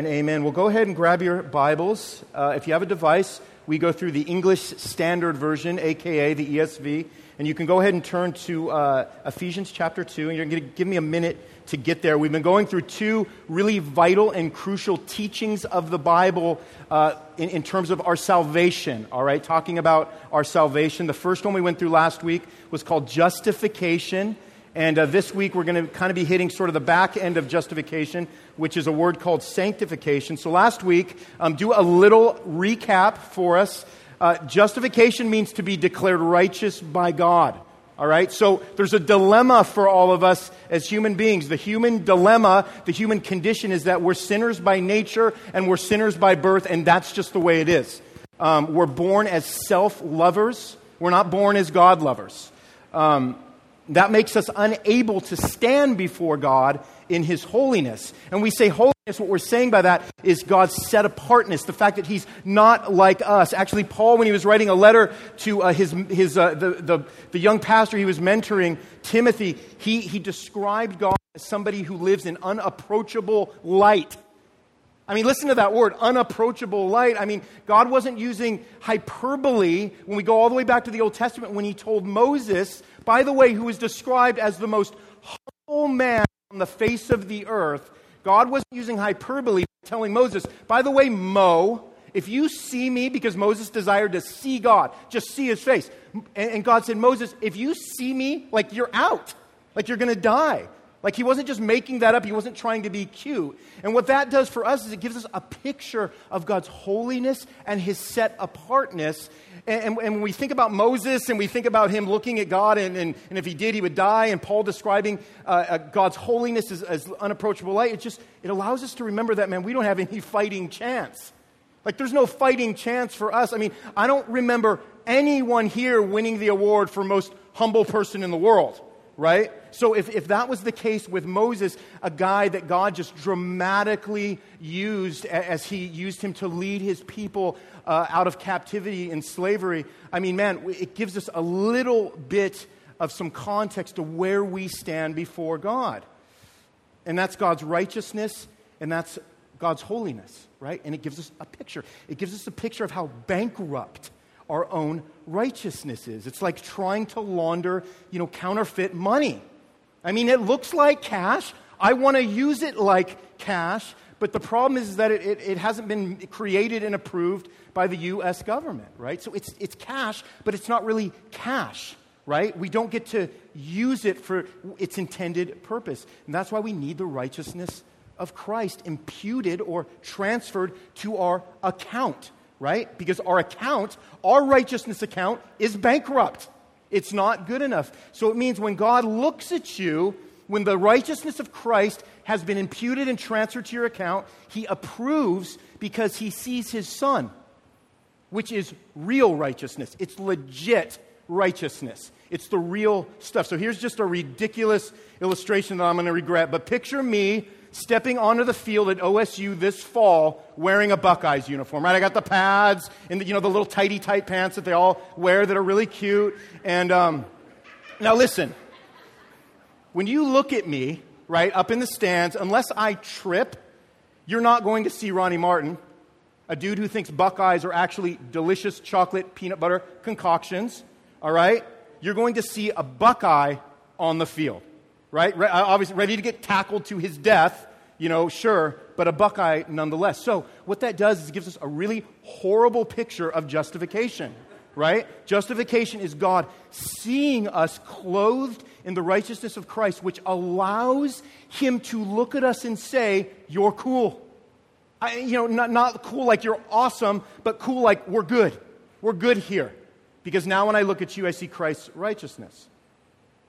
And amen. Well, go ahead and grab your Bibles. Uh, if you have a device, we go through the English Standard Version, aka the ESV. And you can go ahead and turn to uh, Ephesians chapter 2, and you're going to give me a minute to get there. We've been going through two really vital and crucial teachings of the Bible uh, in, in terms of our salvation, all right? Talking about our salvation. The first one we went through last week was called justification. And uh, this week we're going to kind of be hitting sort of the back end of justification, which is a word called sanctification. So last week, um, do a little recap for us. Uh, justification means to be declared righteous by God. All right? So there's a dilemma for all of us as human beings. The human dilemma, the human condition is that we're sinners by nature and we're sinners by birth, and that's just the way it is. Um, we're born as self lovers, we're not born as God lovers. Um, that makes us unable to stand before God in His holiness. And we say holiness, what we're saying by that is God's set apartness, the fact that He's not like us. Actually, Paul, when he was writing a letter to uh, his, his, uh, the, the, the young pastor he was mentoring, Timothy, he, he described God as somebody who lives in unapproachable light. I mean, listen to that word, unapproachable light. I mean, God wasn't using hyperbole when we go all the way back to the Old Testament when he told Moses by the way, who is described as the most humble man on the face of the earth, God wasn't using hyperbole, telling Moses, by the way, Mo, if you see me, because Moses desired to see God, just see his face. And, God said, Moses, if you see me, like you're out, like you're going to die. Like he wasn't just making that up, he wasn't trying to be cute. And what that does for us is it gives us a picture of God's holiness and his set apartness. And, and, and when we think about Moses and we think about him looking at God, and, and, and if he did, he would die, and Paul describing uh, uh, God's holiness as, as unapproachable light, it just it allows us to remember that, man, we don't have any fighting chance. Like, there's no fighting chance for us. I mean, I don't remember anyone here winning the award for most humble person in the world right? So, if, if that was the case with Moses, a guy that God just dramatically used as he used him to lead his people uh, out of captivity and slavery, I mean, man, it gives us a little bit of some context to where we stand before God. And that's God's righteousness, and that's God's holiness, right? And it gives us a picture. It gives us a picture of how bankrupt our own righteousness is. It's like trying to launder, you know, counterfeit money. I mean, it looks like cash. I want to use it like cash, but the problem is that it, it, it, hasn't been created and approved by the U.S. government, right? So it's, it's cash, but it's not really cash, right? We don't get to use it for its intended purpose. And that's why we need the righteousness of Christ imputed or transferred to our account right? Because our account, our righteousness account, is bankrupt. It's not good enough. So it means when God looks at you, when the righteousness of Christ has been imputed and transferred to your account, he approves because he sees his son, which is real righteousness. It's legit righteousness. It's the real stuff. So here's just a ridiculous illustration that I'm going to regret. But picture me stepping onto the field at OSU this fall wearing a Buckeyes uniform, right? I got the pads and the, you know the little tighty tight pants that they all wear that are really cute. And um, now listen, when you look at me, right, up in the stands, unless I trip, you're not going to see Ronnie Martin, a dude who thinks Buckeyes are actually delicious chocolate peanut butter concoctions, all right? You're going to see a Buckeye on the field right? Re- uh, obviously, ready to get tackled to his death, you know, sure, but a Buckeye nonetheless. So, what that does is it gives us a really horrible picture of justification, right? Justification is God seeing us clothed in the righteousness of Christ, which allows him to look at us and say, You're cool. I, you know, not, not cool like you're awesome, but cool like we're good. We're good here. Because now when I look at you, I see Christ's righteousness.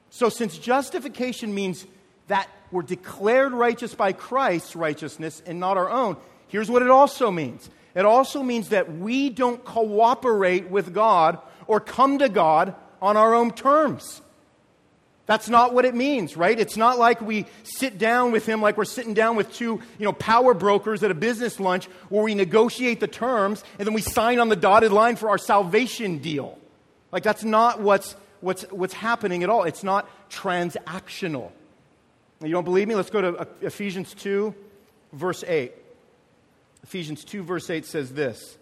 So, since justification means that we're declared righteous by Christ's righteousness and not our own, here's what it also means it also means that we don't cooperate with God or come to God on our own terms. That's not what it means, right? It's not like we sit down with him like we're sitting down with two, you know, power brokers at a business lunch where we negotiate the terms and then we sign on the dotted line for our salvation deal. Like that's not what's what's, what's happening at all. It's not transactional. You don't believe me? Let's go to uh, Ephesians 2, verse 8. Ephesians 2, verse 8 says this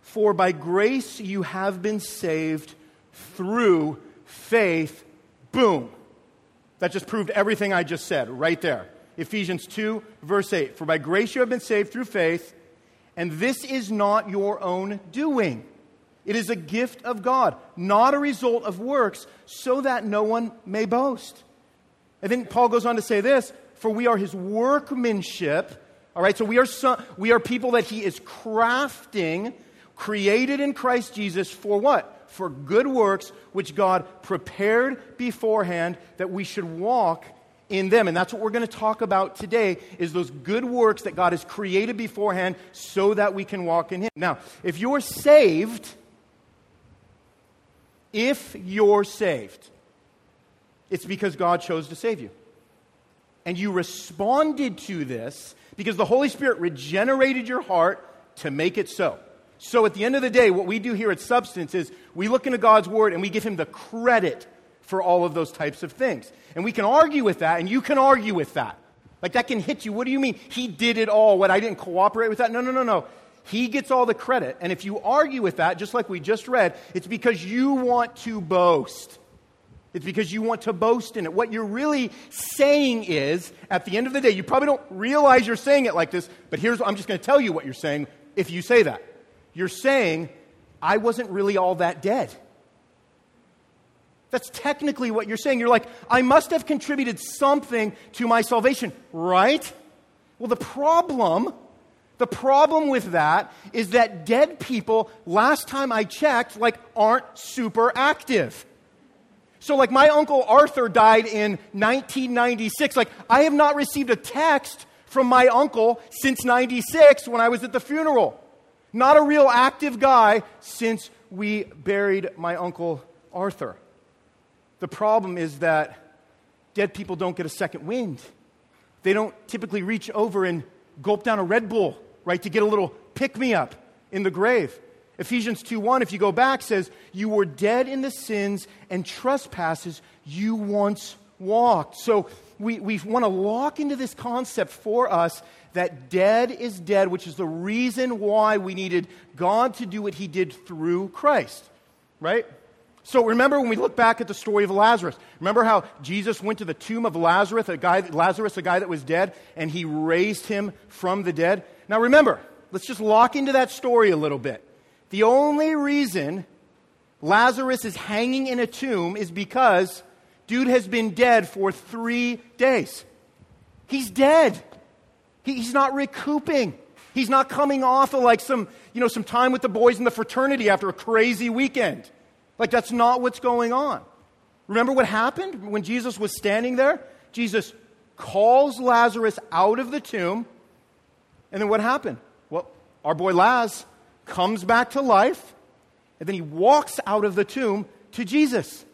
For by grace you have been saved through faith. Boom. That just proved everything I just said right there. Ephesians 2, verse 8. For by grace you have been saved through faith, and this is not your own doing. It is a gift of God, not a result of works, so that no one may boast. And then Paul goes on to say this For we are his workmanship. All right, so we are, we are people that he is crafting, created in Christ Jesus for what? for good works which God prepared beforehand that we should walk in them. And that's what we're going to talk about today is those good works that God has created beforehand so that we can walk in him. Now, if you're saved, if you're saved, it's because God chose to save you. And you responded to this because the Holy Spirit regenerated your heart to make it so. So at the end of the day, what we do here at Substance is we look into God's Word and we give Him the credit for all of those types of things. And we can argue with that, and you can argue with that. Like that can hit you. What do you mean? He did it all. What? I didn't cooperate with that? No, no, no, no. He gets all the credit. And if you argue with that, just like we just read, it's because you want to boast. It's because you want to boast in it. What you're really saying is, at the end of the day, you probably don't realize you're saying it like this, but here's I'm just going to tell you what you're saying if you say that you're saying, I wasn't really all that dead. That's technically what you're saying. You're like, I must have contributed something to my salvation, right? Well, the problem, the problem with that is that dead people, last time I checked, like aren't super active. So, like, my uncle Arthur died in 1996. Like, I have not received a text from my uncle since 96 when I was at the funeral. Not a real active guy since we buried my uncle Arthur. The problem is that dead people don't get a second wind. They don't typically reach over and gulp down a Red Bull, right, to get a little pick me up in the grave. Ephesians 2:1 if you go back says you were dead in the sins and trespasses you once walked. So we, we want to lock into this concept for us that dead is dead, which is the reason why we needed God to do what he did through Christ, right? So remember when we look back at the story of Lazarus. Remember how Jesus went to the tomb of Lazarus, a guy, Lazarus, a guy that was dead, and he raised him from the dead. Now remember, let's just lock into that story a little bit. The only reason Lazarus is hanging in a tomb is because dude has been dead for three days. He's dead. He's not recouping. He's not coming off of like some, you know, some time with the boys in the fraternity after a crazy weekend. Like that's not what's going on. Remember what happened when Jesus was standing there? Jesus calls Lazarus out of the tomb. And then what happened? Well, our boy Laz comes back to life, and then he walks out of the tomb to Jesus.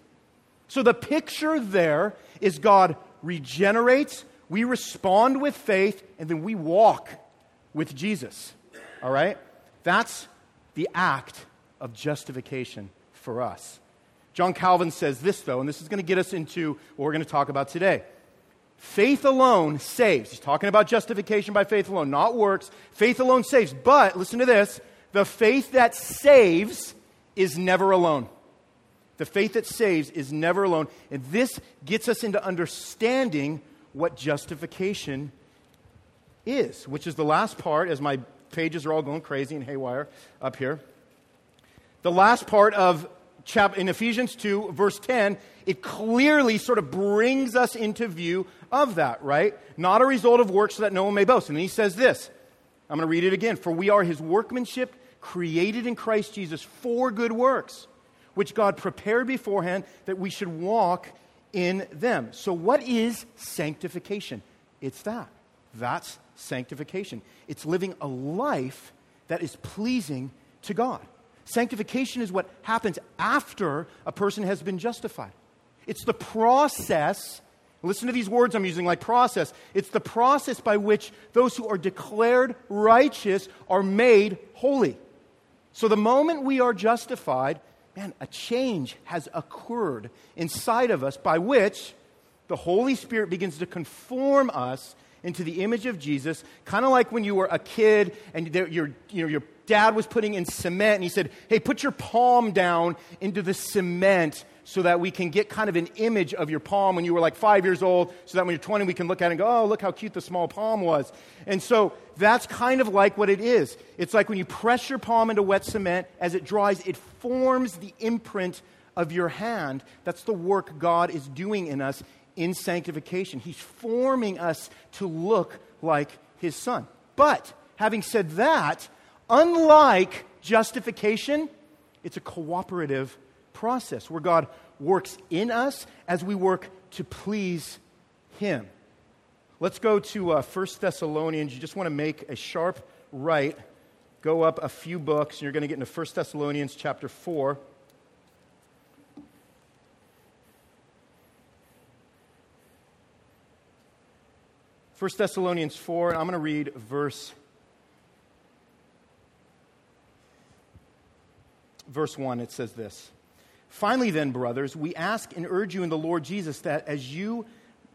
So the picture there is God regenerates, we respond with faith, and then we walk with Jesus. All right? That's the act of justification for us. John Calvin says this, though, and this is going to get us into what we're going to talk about today. Faith alone saves. He's talking about justification by faith alone, not works. Faith alone saves. But, listen to this the faith that saves is never alone. The faith that saves is never alone. And this gets us into understanding what justification is, which is the last part, as my pages are all going crazy and haywire up here. The last part of chapter in Ephesians 2, verse 10, it clearly sort of brings us into view of that, right? Not a result of works so that no one may boast. And then he says this I'm going to read it again. For we are his workmanship, created in Christ Jesus for good works, which God prepared beforehand that we should walk in them. So, what is sanctification? It's that. That's sanctification. It's living a life that is pleasing to God. Sanctification is what happens after a person has been justified. It's the process, listen to these words I'm using like process. It's the process by which those who are declared righteous are made holy. So the moment we are justified, man, a change has occurred inside of us by which the Holy Spirit begins to conform us into the image of Jesus, kind of like when you were a kid and your, you know, your dad was putting in cement and he said, Hey, put your palm down into the cement so that we can get kind of an image of your palm when you were like five years old, so that when you're 20, we can look at it and go, oh, look how cute the small palm was. And so that's kind of like what it is. It's like when you press your palm into wet cement, as it dries, it forms the imprint of your hand. That's the work God is doing in us in sanctification. He's forming us to look like His Son. But having said that, unlike justification, it's a cooperative process where God works in us as we work to please Him. Let's go to uh, 1 Thessalonians. You just want to make a sharp right, go up a few books, and you're going to get into 1 Thessalonians chapter 4. First Thessalonians 4, and I'm going to read verse verse 1. It says this. Finally, then, brothers, we ask and urge you in the Lord Jesus that as you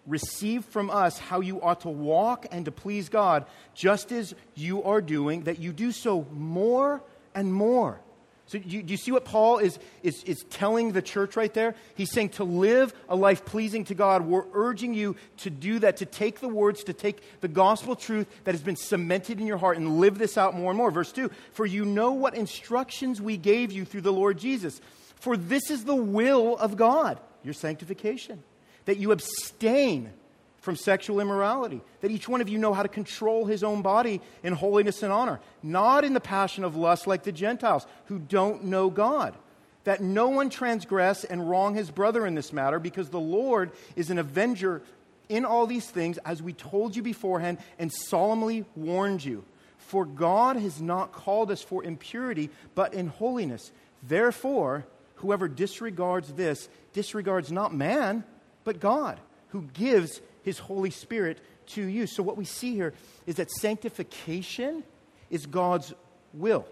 receive from us how you ought to walk and to please God, just as you are doing, that you do so more and more so, do you, do you, see what Paul is, is, is telling the church right there? He's saying to live a life pleasing to God. We're urging you to do that, to take the words, to take the gospel truth that has been cemented in your heart and live this out more and more. Verse 2 For you know what instructions we gave you through the Lord Jesus. For this is the will of God, your sanctification, that you abstain from sexual immorality, that each one of you know how to control his own body in holiness and honor, not in the passion of lust like the Gentiles who don't know God. That no one transgress and wrong his brother in this matter, because the Lord is an avenger in all these things, as we told you beforehand and solemnly warned you. For God has not called us for impurity, but in holiness. Therefore, whoever disregards this disregards not man, but God, who gives his Holy Spirit to you. So, what we see here is that sanctification is God's will,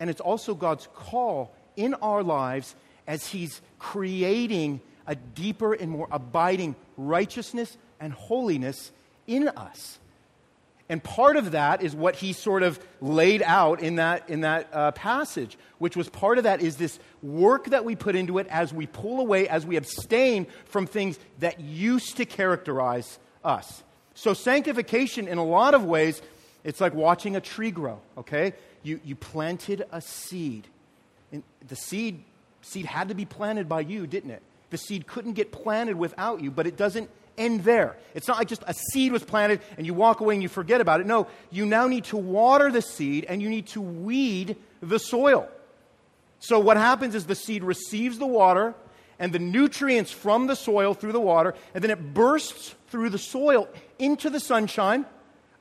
and it's also God's call in our lives as He's creating a deeper and more abiding righteousness and holiness in us. And part of that is what he sort of laid out in that, in that uh, passage, which was part of that is this work that we put into it as we pull away, as we abstain from things that used to characterize us. So, sanctification, in a lot of ways, it's like watching a tree grow, okay? You, you planted a seed. And the seed, seed had to be planted by you, didn't it? The seed couldn't get planted without you, but it doesn't end there. It's not like just a seed was planted and you walk away and you forget about it. No, you now need to water the seed and you need to weed the soil. So, what happens is the seed receives the water and the nutrients from the soil through the water, and then it bursts through the soil into the sunshine,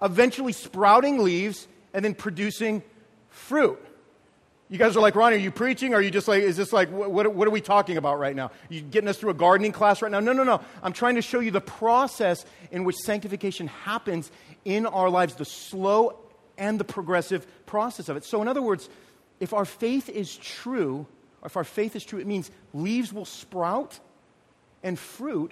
eventually sprouting leaves and then producing fruit. You guys are like, Ronnie, are you preaching? Or Are you just like, is this like, what, what, are we talking about right now? You getting us through a gardening class right now? No, no, no. I'm trying to show you the process in which sanctification happens in our lives, the slow and the progressive process of it. So, in other words, if our faith is true, if our faith is true, it means leaves will sprout and fruit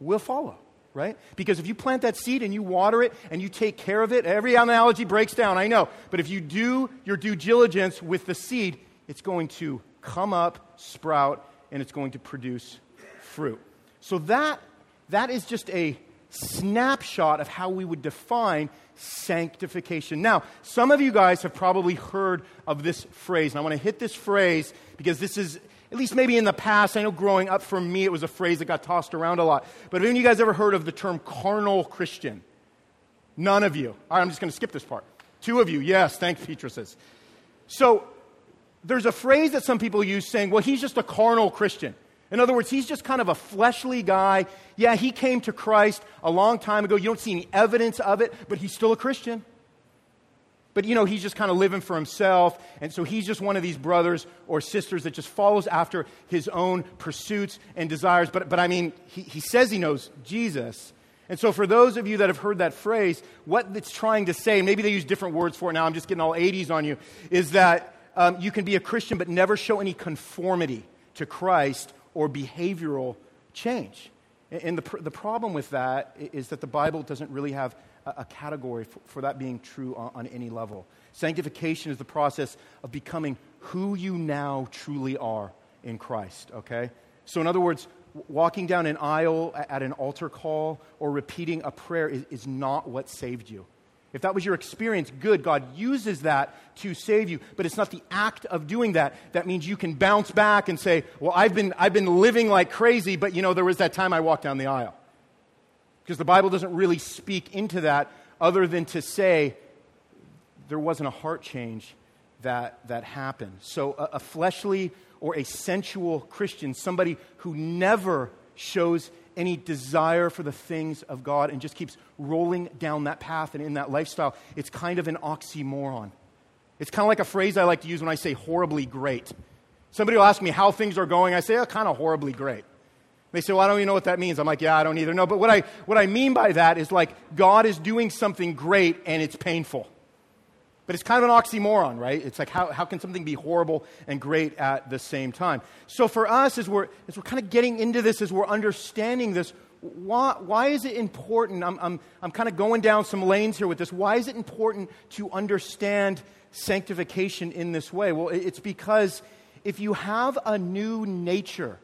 will follow right? Because if you plant that seed and you water it and you take care of it, every analogy breaks down, I know. But if you do your due diligence with the seed, it's going to come up, sprout, and it's going to produce fruit. So that, that is just a snapshot of how we would define sanctification. Now, some of you guys have probably heard of this phrase, and I want to hit this phrase because this is at least maybe in the past, I know growing up for me, it was a phrase that got tossed around a lot. But have any of you guys ever heard of the term carnal Christian? None of you. All right, I'm just going to skip this part. Two of you, yes, thank Petrus's. So there's a phrase that some people use saying, well, he's just a carnal Christian. In other words, he's just kind of a fleshly guy. Yeah, he came to Christ a long time ago. You don't see any evidence of it, but he's still a Christian. But you know, he's just kind of living for himself. And so he's just one of these brothers or sisters that just follows after his own pursuits and desires. But, but I mean, he, he says he knows Jesus. And so, for those of you that have heard that phrase, what it's trying to say, maybe they use different words for it now, I'm just getting all 80s on you, is that um, you can be a Christian but never show any conformity to Christ or behavioral change. And the, the problem with that is that the Bible doesn't really have a, category for, for, that being true on, on any level. Sanctification is the process of becoming who you now truly are in Christ, okay? So, in other words, walking down an aisle at an altar call or repeating a prayer is, is not what saved you. If that was your experience, good. God uses that to save you. But it's not the act of doing that. That means you can bounce back and say, Well, I've been, I've been living like crazy, but you know, there was that time I walked down the aisle. Because the Bible doesn't really speak into that other than to say there wasn't a heart change that, that happened. So a, a fleshly or a sensual Christian, somebody who never shows any desire for the things of God and just keeps rolling down that path and in that lifestyle, it's kind of an oxymoron. It's kind of like a phrase I like to use when I say horribly great. Somebody will ask me how things are going. I say, oh, kind of horribly great. They say, well, I don't even know what that means. I'm like, yeah, I don't either. No, but what I, what I mean by that is like God is doing something great and it's painful. But it's kind of an oxymoron, right? It's like, how, how can something be horrible and great at the same time? So for us, as we're, as we're kind of getting into this, as we're understanding this, why, why is it important? I'm, I'm, I'm kind of going down some lanes here with this. Why is it important to understand sanctification in this way? Well, it's because if you have a new nature,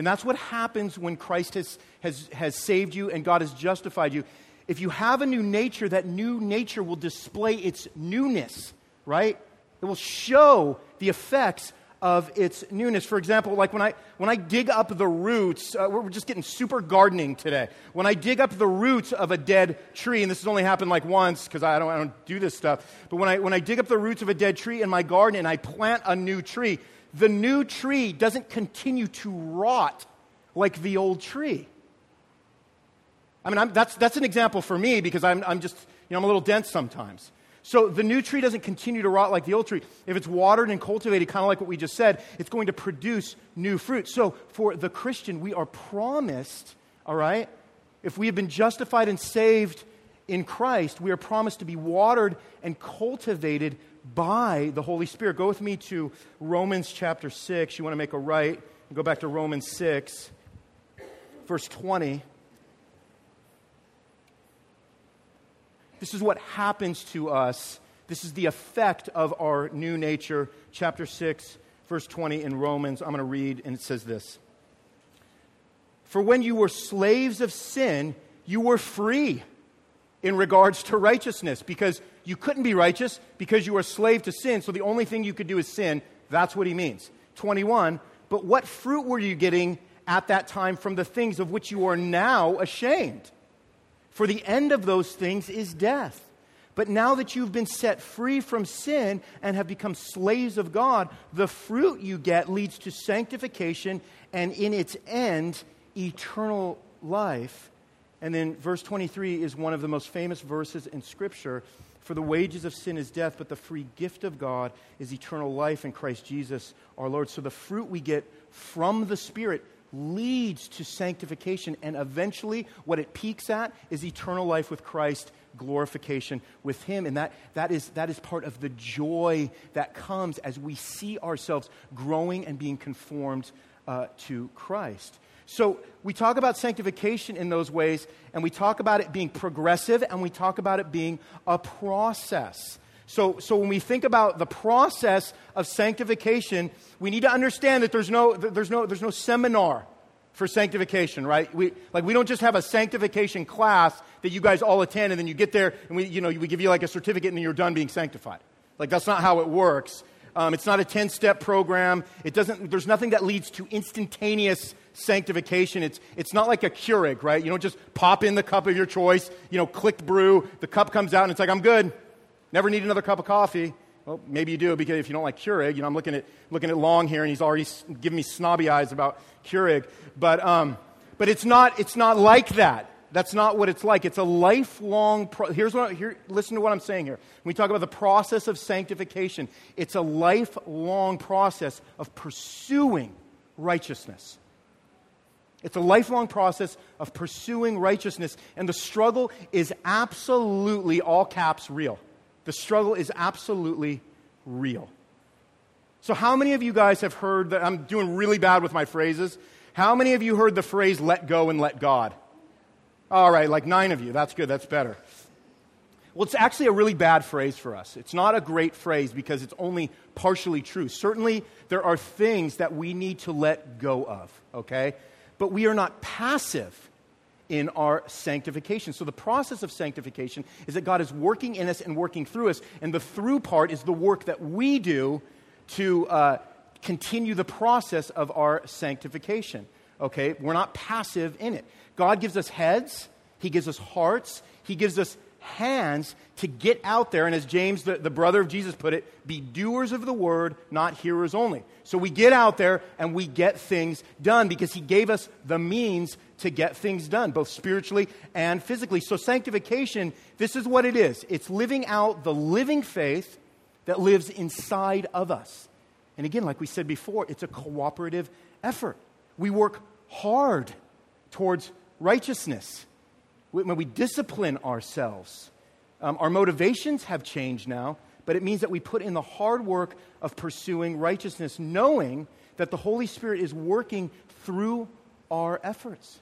and that's what happens when Christ has, has, has saved you and God has justified you if you have a new nature, that new nature will display its newness, right? It will show the effects of its newness. For example, like when I, when I dig up the roots, uh, we're just getting super gardening today. When I dig up the roots of a dead tree, and this has only happened like once because I don't, I don't do this stuff, but when I, when I dig up the roots of a dead tree in my garden and I plant a new tree, the new tree doesn't continue to rot like the old tree. I mean, I'm, that's, that's an example for me because I'm, I'm just, you know, I'm a little dense sometimes. So the new tree doesn't continue to rot like the old tree. If it's watered and cultivated, kind of like what we just said, it's going to produce new fruit. So for the Christian, we are promised, all right, if we have been justified and saved in Christ, we are promised to be watered and cultivated by the Holy Spirit. Go with me to Romans chapter 6. You want to make a right and go back to Romans 6, verse 20. This is what happens to us. This is the effect of our new nature. Chapter 6, verse 20 in Romans. I'm going to read, and it says this For when you were slaves of sin, you were free in regards to righteousness because you couldn't be righteous because you were a slave to sin. So the only thing you could do is sin. That's what he means. 21. But what fruit were you getting at that time from the things of which you are now ashamed? For the end of those things is death. But now that you've been set free from sin and have become slaves of God, the fruit you get leads to sanctification and in its end, eternal life. And then verse 23 is one of the most famous verses in Scripture. For the wages of sin is death, but the free gift of God is eternal life in Christ Jesus our Lord. So the fruit we get from the Spirit leads to sanctification, and eventually, what it peaks at is eternal life with Christ, glorification with Him. And that, that, is, that is part of the joy that comes as we see ourselves growing and being conformed uh, to Christ. So, we talk about sanctification in those ways, and we talk about it being progressive, and we talk about it being a process. So, so when we think about the process of sanctification, we need to understand that there's no, there's no, there's no seminar for sanctification, right? We, like, we don't just have a sanctification class that you guys all attend and then you get there and we, you know, we give you like a certificate and then you're done being sanctified. Like, that's not how it works. Um, it's not a 10 step program. It doesn't, there's nothing that leads to instantaneous sanctification. It's, it's not like a Keurig, right? You don't just pop in the cup of your choice, you know, click brew, the cup comes out and it's like, I'm good. Never need another cup of coffee. Well, maybe you do because if you don't like Keurig, you know, I'm looking at, looking at Long here and he's already giving me snobby eyes about Keurig. But, um, but it's, not, it's not like that. That's not what it's like. It's a lifelong, pro- here's what, here, listen to what I'm saying here. When we talk about the process of sanctification, it's a lifelong process of pursuing righteousness. It's a lifelong process of pursuing righteousness, and the struggle is absolutely, all caps, real. The struggle is absolutely real. So, how many of you guys have heard that? I'm doing really bad with my phrases. How many of you heard the phrase let go and let God? All right, like nine of you. That's good. That's better. Well, it's actually a really bad phrase for us. It's not a great phrase because it's only partially true. Certainly, there are things that we need to let go of, okay? But we are not passive in our sanctification. So, the process of sanctification is that God is working in us and working through us. And the through part is the work that we do to uh, continue the process of our sanctification. Okay? We're not passive in it. God gives us heads, He gives us hearts, He gives us hands to get out there. And as James, the, the brother of Jesus, put it, be doers of the word, not hearers only. So we get out there and we get things done because he gave us the means to get things done, both spiritually and physically. So sanctification, this is what it is it's living out the living faith that lives inside of us. And again, like we said before, it's a cooperative effort. We work hard towards righteousness when we discipline ourselves. Um, our motivations have changed now, but it means that we put in the hard work of pursuing righteousness, knowing that the Holy Spirit is working through our efforts.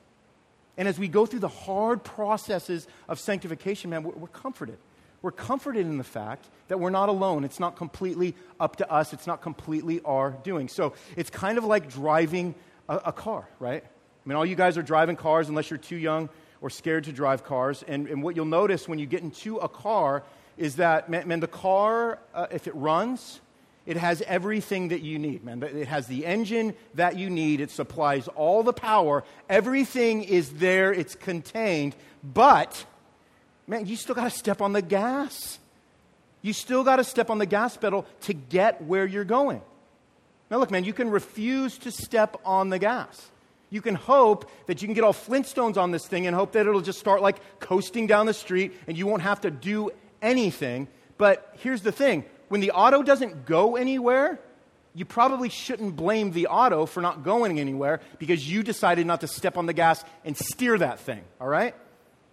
And as we go through the hard processes of sanctification, man, we're, we're comforted. We're comforted in the fact that we're not alone. It's not completely up to us, it's not completely our doing. So it's kind of like driving a, a car, right? I mean, all you guys are driving cars unless you're too young or scared to drive cars. And, and what you'll notice when you get into a car is that, man, man the car, uh, if it runs, it has everything that you need, man. It has the engine that you need. It supplies all the power. Everything is there. It's contained. But, man, you still got to step on the gas. You still got to step on the gas pedal to get where you're going. Now, look, man, you can refuse to step on the gas. You can hope that you can get all Flintstones on this thing and hope that it'll just start like coasting down the street and you won't have to do anything. But here's the thing when the auto doesn't go anywhere, you probably shouldn't blame the auto for not going anywhere because you decided not to step on the gas and steer that thing, all right?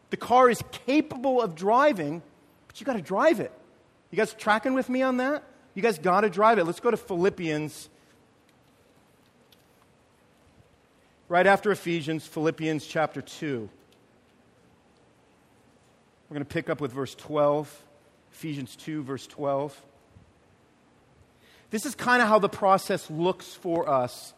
The car is capable of driving, but you got to drive it. You guys tracking with me on that? You guys got to drive it. Let's go to Philippians right after Ephesians, Philippians chapter 2. We're going to pick up with verse 12, Ephesians 2, verse 12. This is kind of how the process looks for us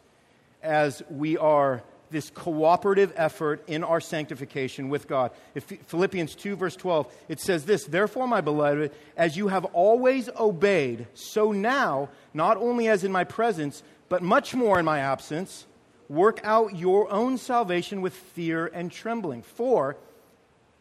as we are this cooperative effort in our sanctification with God. If Philippians 2, verse 12, it says this Therefore, my beloved, as you have always obeyed, so now, not only as in my presence, but much more in my absence, work out your own salvation with fear and trembling. For,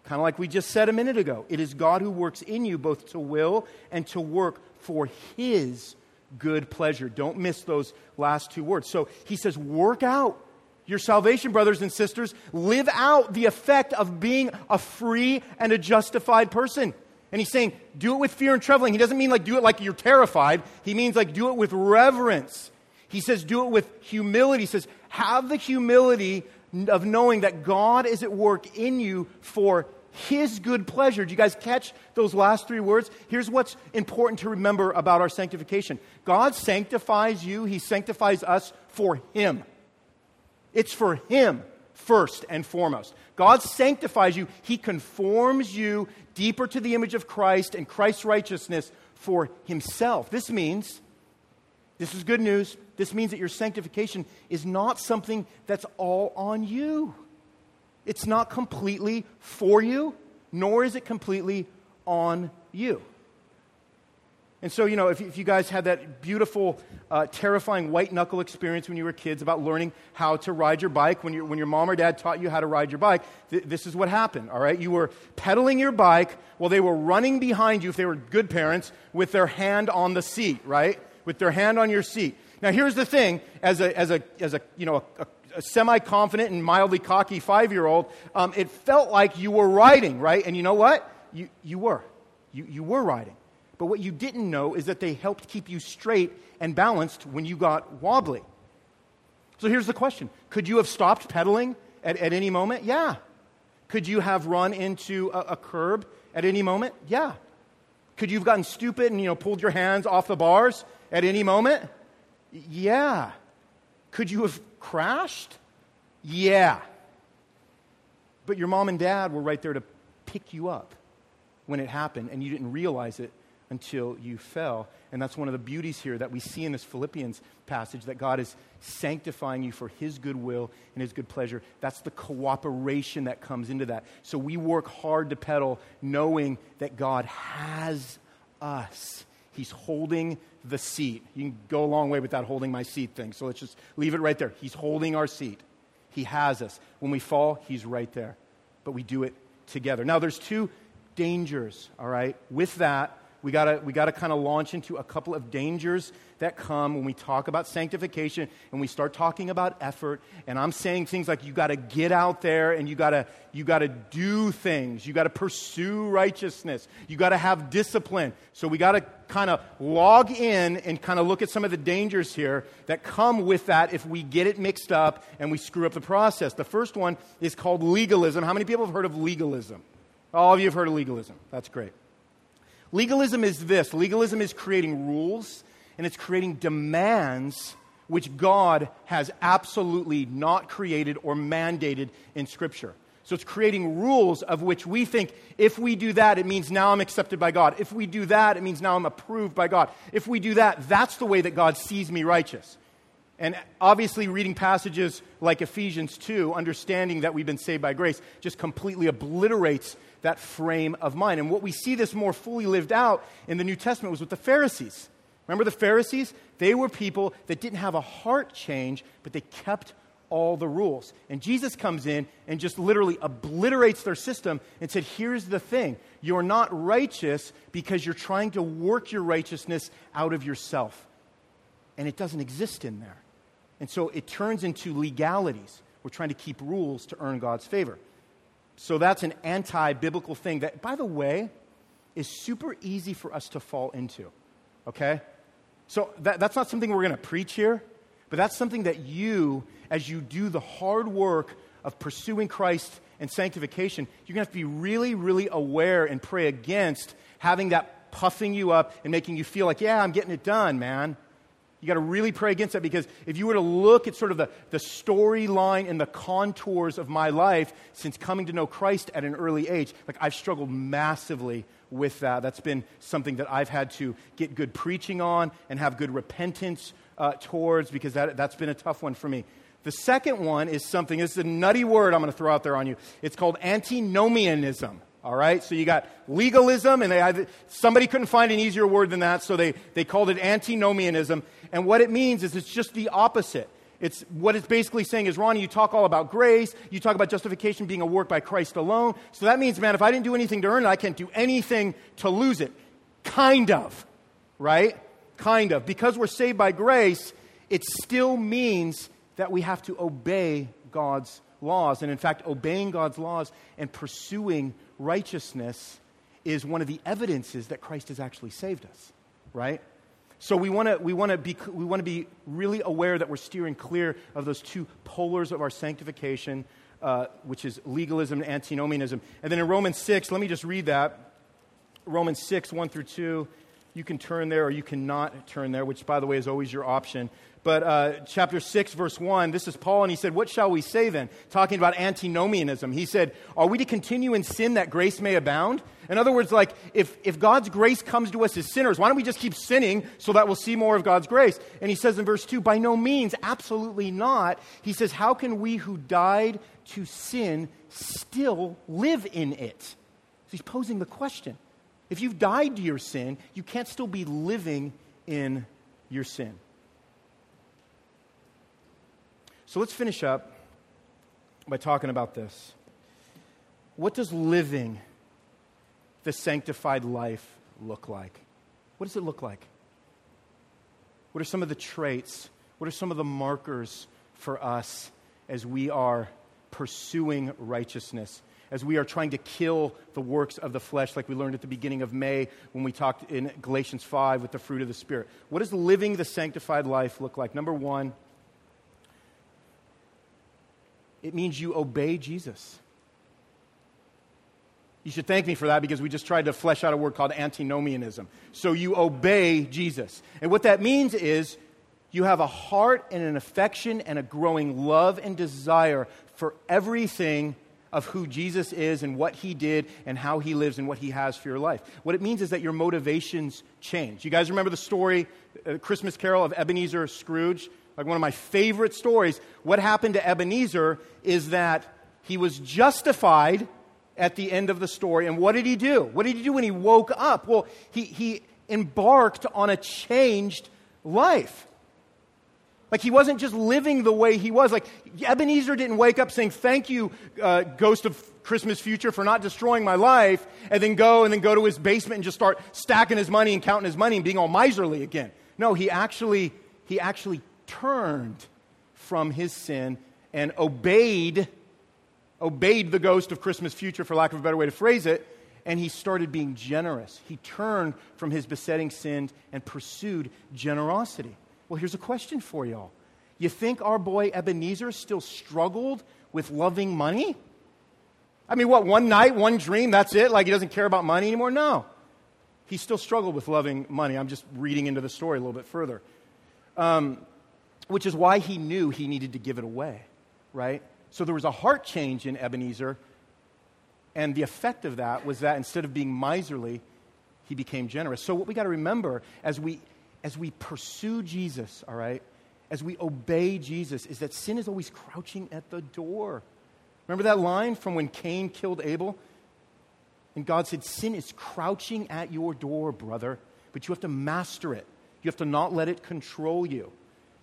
kind of like we just said a minute ago, it is God who works in you both to will and to work for his good pleasure. Don't miss those last two words. So he says, work out your salvation, brothers and sisters. Live out the effect of being a free and a justified person. And he's saying, do it with fear and trembling. He doesn't mean like do it like you're terrified. He means like do it with reverence. He says, do it with humility. He says, have the humility of knowing that God is at work in you for his good pleasure. Do you guys catch those last three words? Here's what's important to remember about our sanctification God sanctifies you, he sanctifies us for him. It's for him first and foremost. God sanctifies you, he conforms you deeper to the image of Christ and Christ's righteousness for himself. This means this is good news. This means that your sanctification is not something that's all on you. It's not completely for you, nor is it completely on you. And so, you know, if, if you guys had that beautiful, uh, terrifying white knuckle experience when you were kids about learning how to ride your bike, when, you, when your mom or dad taught you how to ride your bike, th- this is what happened, all right? You were pedaling your bike while they were running behind you, if they were good parents, with their hand on the seat, right? with their hand on your seat. Now, here's the thing as a, as a, as a, you know, a, a semi confident and mildly cocky five year old, um, it felt like you were riding, right? And you know what? You, you were. You, you were riding. But what you didn't know is that they helped keep you straight and balanced when you got wobbly. So here's the question Could you have stopped pedaling at, at any moment? Yeah. Could you have run into a, a curb at any moment? Yeah. Could you have gotten stupid and you know pulled your hands off the bars at any moment? Yeah. Could you have crashed? Yeah. But your mom and dad were right there to pick you up when it happened, and you didn't realize it until you fell. And that's one of the beauties here that we see in this Philippians passage that God is sanctifying you for His good will and His good pleasure. That's the cooperation that comes into that. So we work hard to pedal, knowing that God has us. He's holding the seat. You can go a long way without holding my seat thing. So let's just leave it right there. He's holding our seat. He has us. When we fall, He's right there. But we do it together. Now, there's two dangers, all right? With that, we gotta, we gotta kind of launch into a couple of dangers that come when we talk about sanctification and we start talking about effort. And I'm saying things like you gotta get out there and you gotta, you gotta do things. You gotta pursue righteousness. You gotta have discipline. So we gotta kind of log in and kind of look at some of the dangers here that come with that if we get it mixed up and we screw up the process. The first one is called legalism. How many people have heard of legalism? All of you have heard of legalism. That's great. Legalism is this legalism is creating rules and it's creating demands which God has absolutely not created or mandated in Scripture. So it's creating rules of which we think if we do that, it means now I'm accepted by God. If we do that, it means now I'm approved by God. If we do that, that's the way that God sees me righteous. And obviously, reading passages like Ephesians 2, understanding that we've been saved by grace, just completely obliterates that frame of mind. And what we see this more fully lived out in the New Testament was with the Pharisees. Remember the Pharisees? They were people that didn't have a heart change, but they kept all the rules. And Jesus comes in and just literally obliterates their system and said, Here's the thing you're not righteous because you're trying to work your righteousness out of yourself. And it doesn't exist in there. And so it turns into legalities. We're trying to keep rules to earn God's favor. So that's an anti biblical thing that, by the way, is super easy for us to fall into. Okay? So that, that's not something we're going to preach here, but that's something that you, as you do the hard work of pursuing Christ and sanctification, you're going to have to be really, really aware and pray against having that puffing you up and making you feel like, yeah, I'm getting it done, man. You got to really pray against that because if you were to look at sort of the, the storyline and the contours of my life since coming to know Christ at an early age, like I've struggled massively with that. That's been something that I've had to get good preaching on and have good repentance uh, towards because that, that's been a tough one for me. The second one is something, this is a nutty word I'm going to throw out there on you. It's called antinomianism. All right, so you got legalism, and they, somebody couldn't find an easier word than that, so they, they called it antinomianism. And what it means is it's just the opposite. It's what it's basically saying is, Ronnie, you talk all about grace, you talk about justification being a work by Christ alone. So that means, man, if I didn't do anything to earn it, I can't do anything to lose it. Kind of, right? Kind of. Because we're saved by grace, it still means that we have to obey God's laws. And in fact, obeying God's laws and pursuing righteousness is one of the evidences that Christ has actually saved us, right? So we want to we want to be we want to be really aware that we're steering clear of those two polars of our sanctification, uh, which is legalism and antinomianism. And then in Romans six, let me just read that. Romans six one through two. You can turn there or you cannot turn there, which by the way is always your option. But uh, chapter 6, verse 1, this is Paul, and he said, What shall we say then? Talking about antinomianism. He said, Are we to continue in sin that grace may abound? In other words, like, if, if God's grace comes to us as sinners, why don't we just keep sinning so that we'll see more of God's grace? And he says in verse 2, By no means, absolutely not. He says, How can we who died to sin still live in it? So he's posing the question. If you've died to your sin, you can't still be living in your sin. So let's finish up by talking about this. What does living the sanctified life look like? What does it look like? What are some of the traits? What are some of the markers for us as we are pursuing righteousness? As we are trying to kill the works of the flesh, like we learned at the beginning of May when we talked in Galatians 5 with the fruit of the Spirit. What does living the sanctified life look like? Number one, it means you obey Jesus. You should thank me for that because we just tried to flesh out a word called antinomianism. So you obey Jesus. And what that means is you have a heart and an affection and a growing love and desire for everything of who Jesus is and what he did and how he lives and what he has for your life. What it means is that your motivations change. You guys remember the story, uh, Christmas Carol of Ebenezer Scrooge? Like one of my favorite stories. What happened to Ebenezer is that he was justified at the end of the story. And what did he do? What did he do when he woke up? Well, he, he embarked on a changed life. Like he wasn't just living the way he was. Like Ebenezer didn't wake up saying, Thank you, uh, ghost of Christmas future, for not destroying my life, and then go and then go to his basement and just start stacking his money and counting his money and being all miserly again. No, he actually, he actually turned from his sin and obeyed, obeyed the ghost of Christmas future, for lack of a better way to phrase it, and he started being generous. He turned from his besetting sin and pursued generosity. Well, here's a question for y'all. You think our boy Ebenezer still struggled with loving money? I mean, what, one night, one dream, that's it? Like he doesn't care about money anymore? No. He still struggled with loving money. I'm just reading into the story a little bit further. Um, which is why he knew he needed to give it away, right? So there was a heart change in Ebenezer, and the effect of that was that instead of being miserly, he became generous. So what we got to remember as we as we pursue Jesus, all right, as we obey Jesus, is that sin is always crouching at the door. Remember that line from when Cain killed Abel? And God said, Sin is crouching at your door, brother, but you have to master it. You have to not let it control you.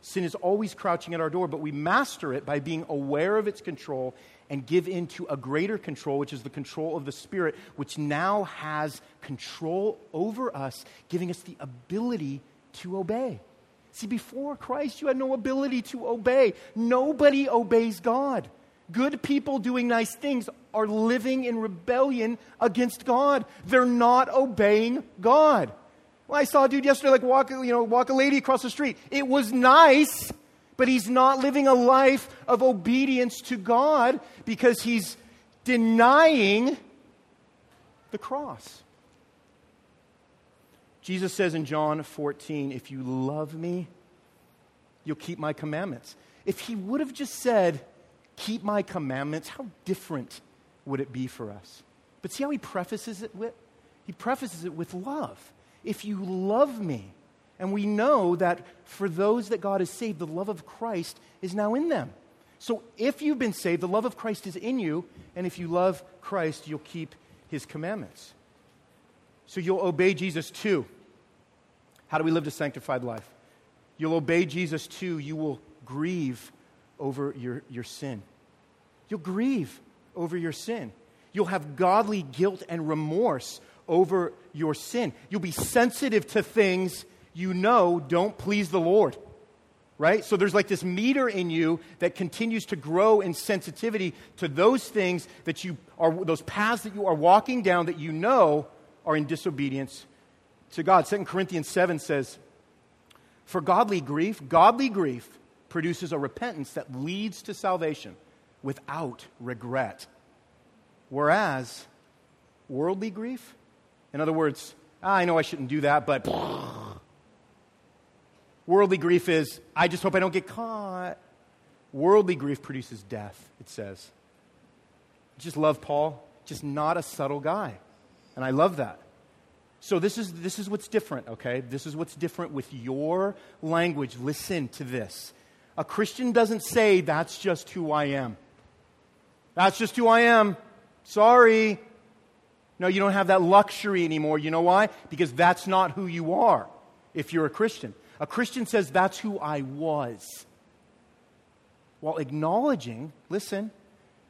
Sin is always crouching at our door, but we master it by being aware of its control and give in to a greater control, which is the control of the Spirit, which now has control over us, giving us the ability to obey. See, before Christ, you had no ability to obey. Nobody obeys God. Good people doing nice things are living in rebellion against God. They're not obeying God. Well, I saw a dude yesterday, like walk, you know, walk a lady across the street. It was nice, but he's not living a life of obedience to God because he's denying the cross. Jesus says in John 14, If you love me, you'll keep my commandments. If he would have just said, Keep my commandments, how different would it be for us? But see how he prefaces it with? He prefaces it with love. If you love me, and we know that for those that God has saved, the love of Christ is now in them. So if you've been saved, the love of Christ is in you, and if you love Christ, you'll keep his commandments. So you'll obey Jesus too. How do we live a sanctified life? You'll obey Jesus too. You will grieve over your, your sin. You'll grieve over your sin. You'll have godly guilt and remorse over your sin. You'll be sensitive to things you know don't please the Lord. Right? So there's like this meter in you that continues to grow in sensitivity to those things that you are, those paths that you are walking down that you know are in disobedience to God. 2 Corinthians 7 says, For godly grief, godly grief produces a repentance that leads to salvation without regret. Whereas worldly grief, in other words, ah, I know I shouldn't do that, but worldly grief is, I just hope I don't get caught. Worldly grief produces death, it says. Just love Paul, just not a subtle guy. And I love that. So, this is, this is what's different, okay? This is what's different with your language. Listen to this. A Christian doesn't say, That's just who I am. That's just who I am. Sorry. No, you don't have that luxury anymore. You know why? Because that's not who you are if you're a Christian. A Christian says, That's who I was. While acknowledging, listen,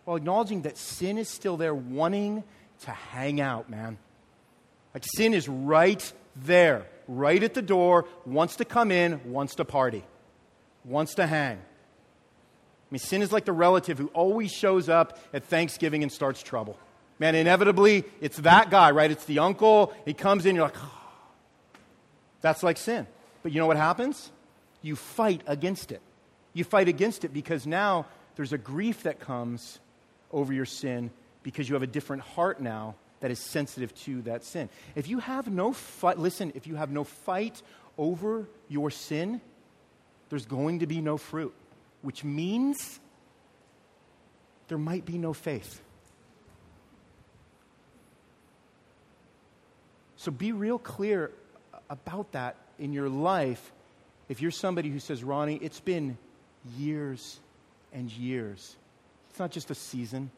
while acknowledging that sin is still there, wanting to hang out, man. Like sin is right there, right at the door, wants to come in, wants to party, wants to hang. I mean, sin is like the relative who always shows up at Thanksgiving and starts trouble. Man, inevitably, it's that guy, right? It's the uncle. He comes in, you're like, oh. that's like sin. But you know what happens? You fight against it. You fight against it because now there's a grief that comes over your sin because you have a different heart now that is sensitive to that sin. If you have no fight, listen, if you have no fight over your sin, there's going to be no fruit, which means there might be no faith. So be real clear about that in your life. If you're somebody who says, Ronnie, it's been years and years, it's not just a season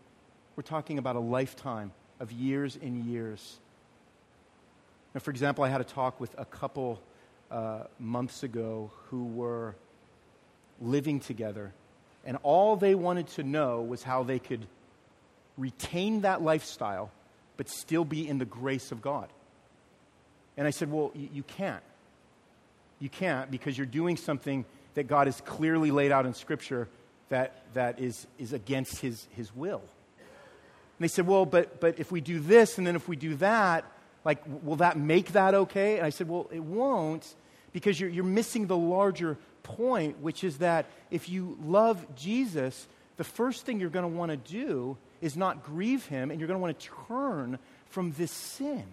we're talking about a lifetime of years and years. Now, for example, I had a talk with a couple uh, months ago who were living together, and all they wanted to know was how they could retain that lifestyle but still be in the grace of God. And I said, Well, you, you can't. You can't because you're doing something that God has clearly laid out in Scripture that, that is, is against his, his will. And they said, Well, but, but if we do this and then if we do that, like, will that make that okay? And I said, Well, it won't because you're, you're missing the larger point, which is that if you love Jesus, the first thing you're going to want to do is not grieve him and you're going to want to turn from this sin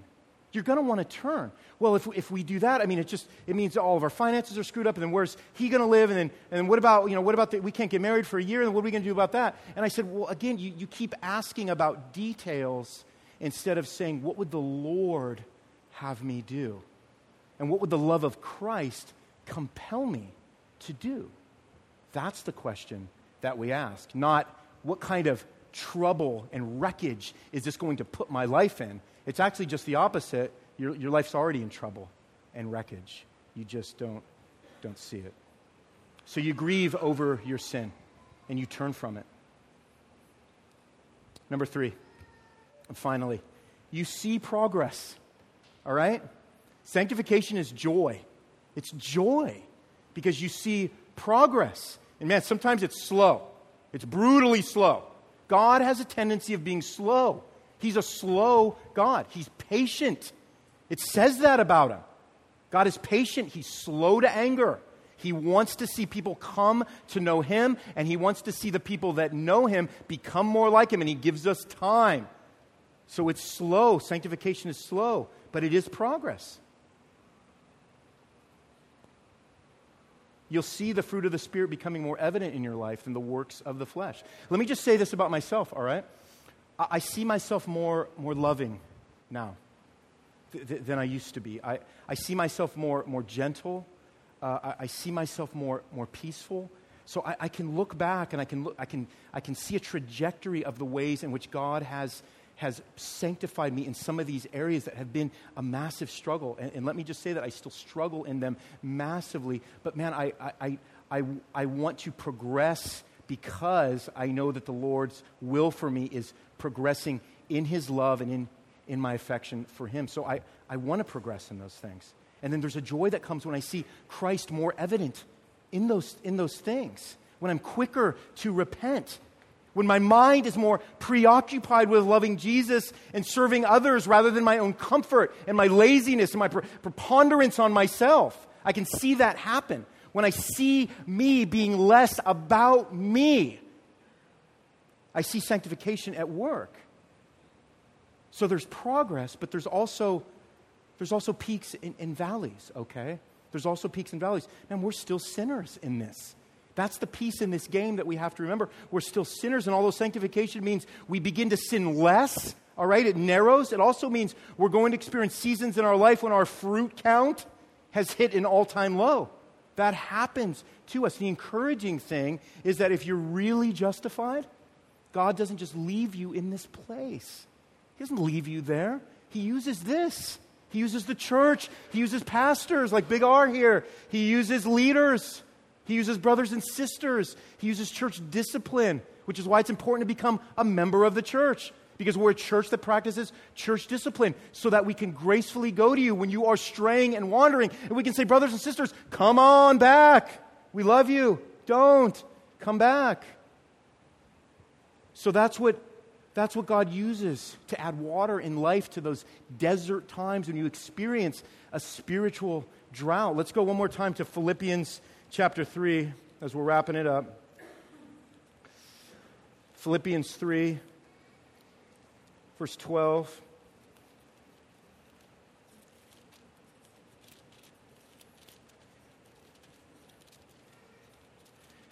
you're going to want to turn. Well, if, if we do that, I mean, it just, it means all of our finances are screwed up, and then where's he going to live? And then, and then what about, you know, what about the, we can't get married for a year, and what are we going to do about that? And I said, well, again, you, you keep asking about details instead of saying, what would the Lord have me do? And what would the love of Christ compel me to do? That's the question that we ask, not what kind of trouble and wreckage is this going to put my life in? It's actually just the opposite. Your, your life's already in trouble and wreckage. You just don't, don't see it. So you grieve over your sin and you turn from it. Number three, and finally, you see progress. All right? Sanctification is joy. It's joy because you see progress. And man, sometimes it's slow, it's brutally slow. God has a tendency of being slow. He's a slow God. He's patient. It says that about him. God is patient. He's slow to anger. He wants to see people come to know him, and he wants to see the people that know him become more like him, and he gives us time. So it's slow. Sanctification is slow, but it is progress. You'll see the fruit of the Spirit becoming more evident in your life than the works of the flesh. Let me just say this about myself, all right? I, see myself more, more loving now th- th- than I used to be. I, I see myself more, more gentle. Uh, I, I, see myself more, more peaceful. So I, I can look back and I can, look, I, can, I can see a trajectory of the ways in which God has, has sanctified me in some of these areas that have been a massive struggle. And, and let me just say that I still struggle in them massively. But man, I, I, I, I want to progress because I know that the Lord's will for me is progressing in His love and in, in my affection for Him. So I, I want to progress in those things. And then there's a joy that comes when I see Christ more evident in those, in those things, when I'm quicker to repent, when my mind is more preoccupied with loving Jesus and serving others rather than my own comfort and my laziness and my preponderance on myself. I can see that happen when I see me being less about me, I see sanctification at work. So there's progress, but there's also, there's also peaks and, and valleys, okay? There's also peaks and valleys. Man, we're still sinners in this. That's the piece in this game that we have to remember. We're still sinners, and although sanctification means we begin to sin less, all right, it narrows. It also means we're going to experience seasons in our life when our fruit count has hit an all time low. That happens to us. The encouraging thing is that if you're really justified, God doesn't just leave you in this place. He doesn't leave you there. He uses this. He uses the church. He uses pastors like Big R here. He uses leaders. He uses brothers and sisters. He uses church discipline, which is why it's important to become a member of the church because we're a church that practices church discipline so that we can gracefully go to you when you are straying and wandering. And we can say, brothers and sisters, come on back. We love you. Don't. Come back. So that's what, that's what God uses to add water in life to those desert times when you experience a spiritual drought. Let's go one more time to Philippians chapter 3 as we're wrapping it up. Philippians 3 verse 12.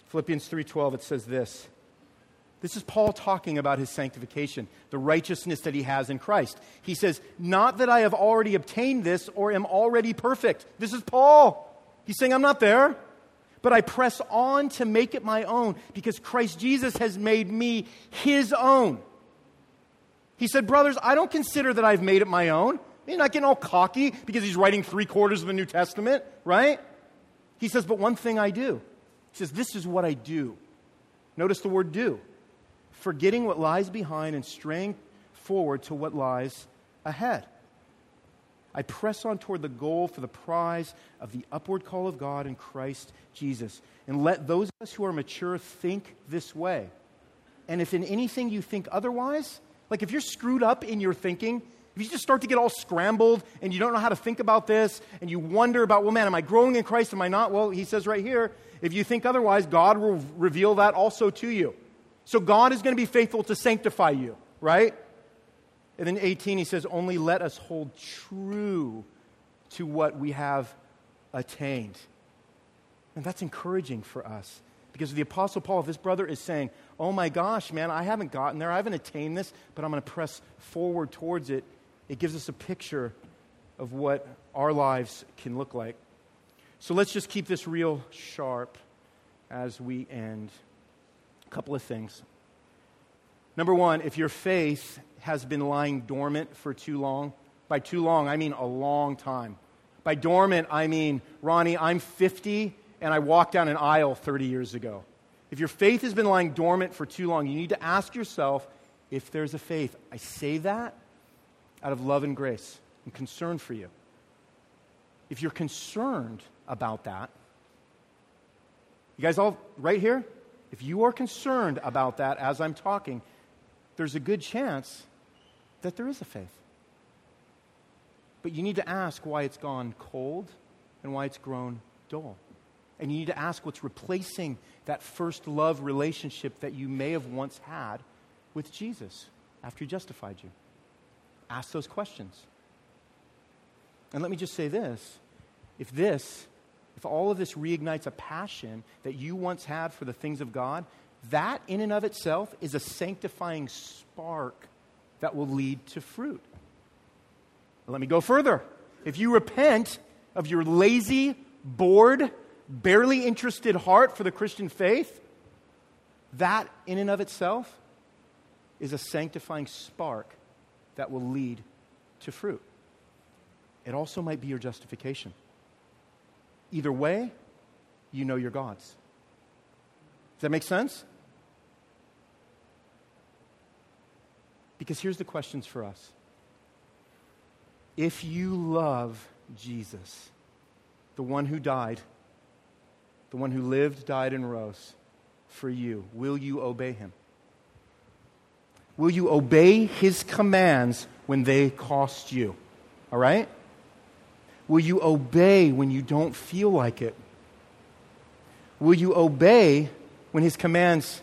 Philippians 3:12 it says this This is Paul talking about his sanctification, the righteousness that he has in Christ. He says, Not that I have already obtained this or am already perfect. This is Paul. He's saying, I'm not there, but I press on to make it my own because Christ Jesus has made me his own. He said, Brothers, I don't consider that I've made it my own. He's not getting all cocky because he's writing three quarters of the New Testament, right? He says, But one thing I do. He says, This is what I do. Notice the word do forgetting what lies behind and straying forward to what lies ahead. I press on toward the goal for the prize of the upward call of God in Christ Jesus. And let those of us who are mature think this way. And if in anything you think otherwise, like if you're screwed up in your thinking, if you just start to get all scrambled and you don't know how to think about this and you wonder about, well, man, am I growing in Christ? Am I not? Well, he says right here, if you think otherwise, God will reveal that also to you. So God is going to be faithful to sanctify you, right? And then 18, he says, Only let us hold true to what we have attained. And that's encouraging for us. Because the Apostle Paul, if this brother is saying, Oh my gosh, man, I haven't gotten there, I haven't attained this, but I'm going to press forward towards it, it gives us a picture of what our lives can look like. So let's just keep this real sharp as we end. A couple of things. Number one, if your faith has been lying dormant for too long, by too long, I mean a long time. By dormant, I mean, Ronnie, I'm 50 and I walked down an aisle 30 years ago. If your faith has been lying dormant for too long, you need to ask yourself if there's a faith. I say that out of love and grace. and concern for you. If you're concerned about that, you guys all right here? If you are concerned about that as I'm talking, there's a good chance that there is a faith. But you need to ask why it's gone cold and why it's grown dull. And you need to ask what's replacing that first love relationship that you may have once had with Jesus after he justified you. Ask those questions. And let me just say this if this, if all of this reignites a passion that you once had for the things of God, that in and of itself is a sanctifying spark that will lead to fruit. Let me go further. If you repent of your lazy, bored, barely interested heart for the Christian faith, that in and of itself is a sanctifying spark that will lead to fruit. It also might be you're justification. Either way, you know your God's. Does that make sense? Because here's the questions for us. If you love Jesus, the one who died, the one who lived, died, and rose for you, will you obey him? Will you obey his commands when they cost you? All right? Will you obey when you don't feel like it? Will you obey when his commands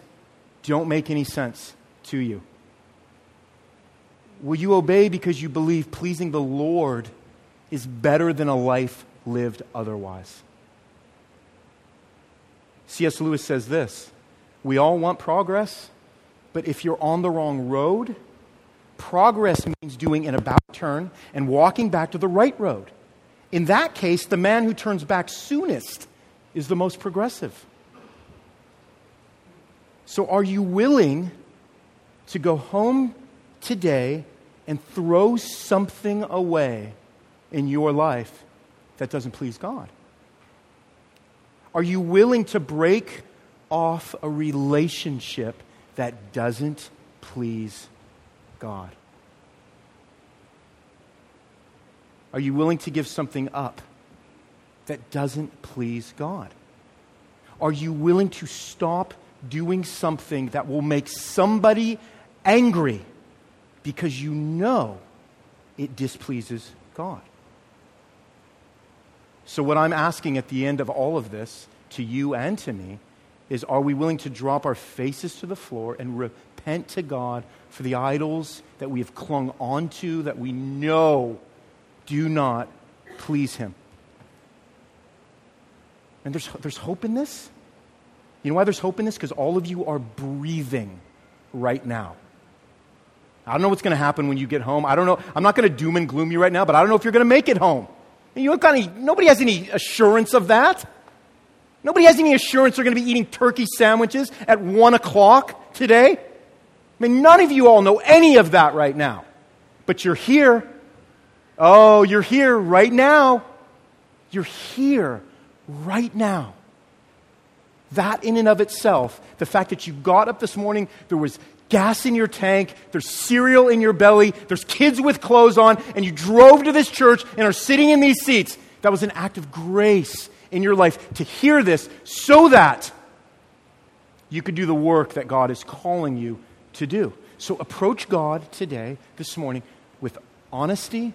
don't make any sense to you? Will you obey because you believe pleasing the Lord is better than a life lived otherwise? C.S. Lewis says this We all want progress, but if you're on the wrong road, progress means doing an about turn and walking back to the right road. In that case, the man who turns back soonest is the most progressive. So, are you willing to go home today and throw something away in your life that doesn't please God? Are you willing to break off a relationship that doesn't please God? Are you willing to give something up that doesn't please God? Are you willing to stop doing something that will make somebody angry because you know it displeases God. So, what I'm asking at the end of all of this to you and to me is are we willing to drop our faces to the floor and repent to God for the idols that we have clung onto that we know do not please Him? And there's, there's hope in this. You know why there's hope in this? Because all of you are breathing right now. I don't know what's going to happen when you get home. I don't know. I'm not going to doom and gloom you right now, but I don't know if you're going to make it home. You kind of, nobody has any assurance of that. Nobody has any assurance they're going to be eating turkey sandwiches at 1 o'clock today. I mean, none of you all know any of that right now. But you're here. Oh, you're here right now. You're here right now. That, in and of itself, the fact that you got up this morning, there was gas in your tank, there's cereal in your belly, there's kids with clothes on, and you drove to this church and are sitting in these seats. That was an act of grace in your life to hear this so that you could do the work that God is calling you to do. So approach God today, this morning, with honesty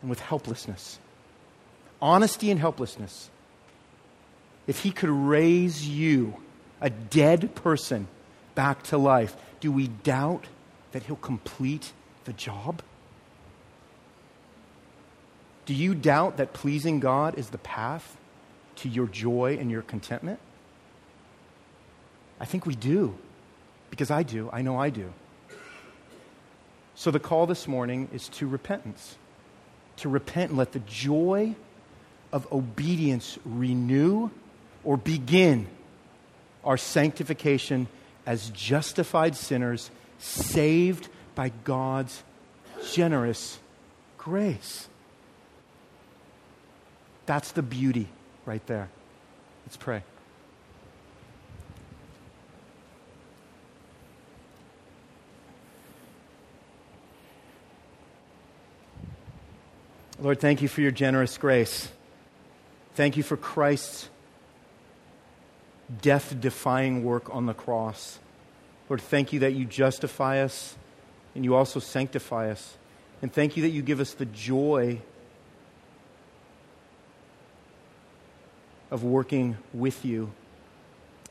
and with helplessness. Honesty and helplessness. If He could raise you, a dead person, back to life, do we doubt that He'll complete the job? Do you doubt that pleasing God is the path to your joy and your contentment? I think we do, because I do. I know I do. So the call this morning is to repentance. To repent and let the joy of obedience renew or begin our sanctification as justified sinners saved by God's generous grace. That's the beauty right there. Let's pray. Lord, thank you for your generous grace. Thank you for Christ's death defying work on the cross. Lord, thank you that you justify us and you also sanctify us. And thank you that you give us the joy of working with you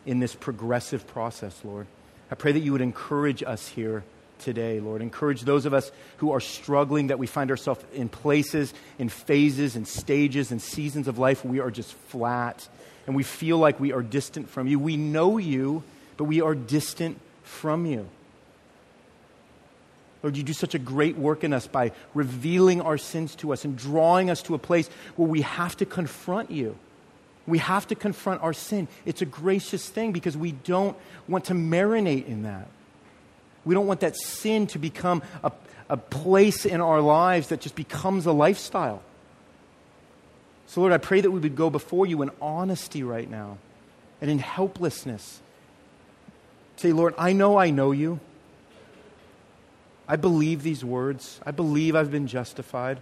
in this progressive process, Lord. I pray that you would encourage us here today, Lord. Encourage those of us who are struggling, that we find ourselves in places, in phases, and stages, and seasons of life we are just flat and we feel like we are distant from you. We know you, but we are distant from you. Lord, you do such a great work in us by revealing our sins to us and drawing us to a place where we have to confront you. We have to confront our sin. It's a gracious thing because we don't want to marinate in that. We don't want that sin to become a, a place in our lives that just becomes a lifestyle. So, Lord, I pray that we would go before you in honesty right now and in helplessness. Say, Lord, I know I know you. I believe these words. I believe I've been justified.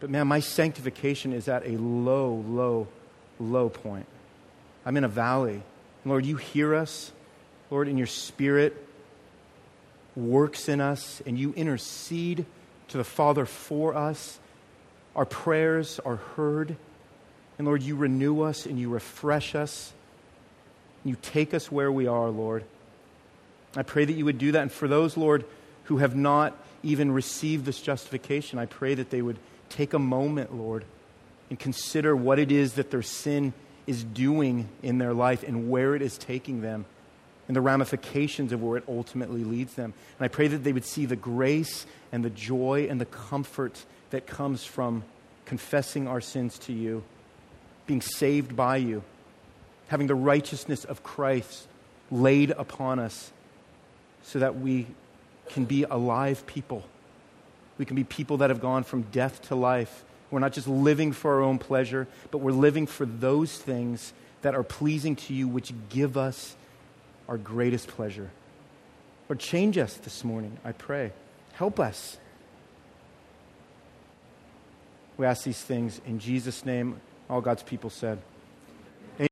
But man, my sanctification is at a low, low, low point. I'm in a valley. Lord, you hear us. Lord, in your spirit works in us and you intercede to the Father for us our prayers are heard. And Lord, you renew us and you refresh us. You take us where we are, Lord. I pray that you would do that. And for those, Lord, who have not even received this justification, I pray that they would take a moment, Lord, and consider what it is that their sin is doing in their life and where it is taking them and the ramifications of where it ultimately leads them. And I pray that they would see the grace and the joy and the comfort that comes from confessing our sins to you, being saved by you, having the righteousness of Christ laid upon us so that we can be alive people. We can be people that have gone from death to life. We're not just living for our own pleasure, but we're living for those things that are pleasing to you, which give us our greatest pleasure. Or change us this morning, I pray. Help us. We ask these things in Jesus' name. All God's people said.